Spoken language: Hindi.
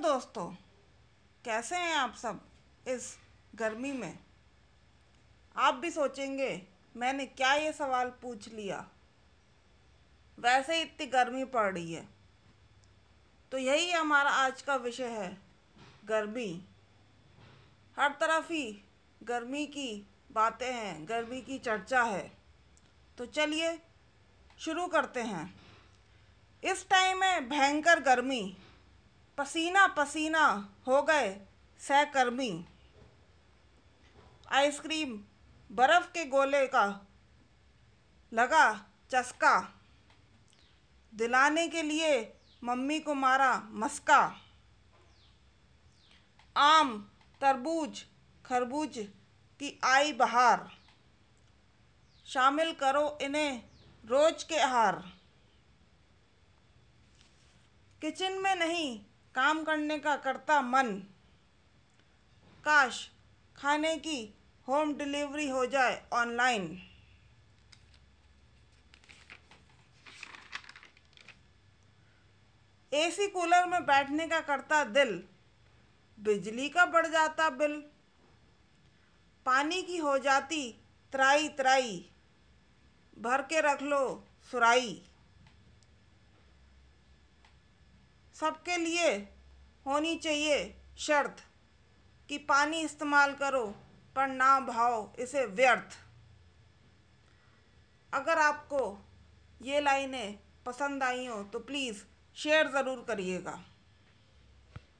दोस्तों, कैसे हैं आप सब इस गर्मी में? आप भी सोचेंगे, मैंने क्या ये सवाल पूछ लिया? वैसे ही इतनी गर्मी पड़ रही है। तो यही हमारा आज का विषय है, गर्मी। हर तरफ़ ही गर्मी की बातें हैं, गर्मी की चर्चा है। तो चलिए शुरू करते हैं। इस टाइम में भयंकर गर्मी पसीना पसीना, हो गए सहकर्मी। आइसक्रीम बर्फ़ के गोले का लगा चस्का। दिलाने के लिए मम्मी को मारा मस्का। आम, तरबूज, खरबूज की आई बहार। शामिल करो इन्हें रोज के आहार। किचन में नहीं काम करने का करता मन। काश खाने की होम डिलीवरी हो जाए ऑनलाइन एसी कूलर में बैठने का करता दिल। बिजली का बढ़ जाता बिल। पानी की हो जाती त्राई त्राई भर के रख लो सुराई। सबके लिए होनी चाहिए शर्त कि पानी इस्तेमाल करो, पर ना भाओ इसे व्यर्थ। अगर आपको ये लाइनें पसंद आई हो तो प्लीज़ शेयर ज़रूर करिएगा।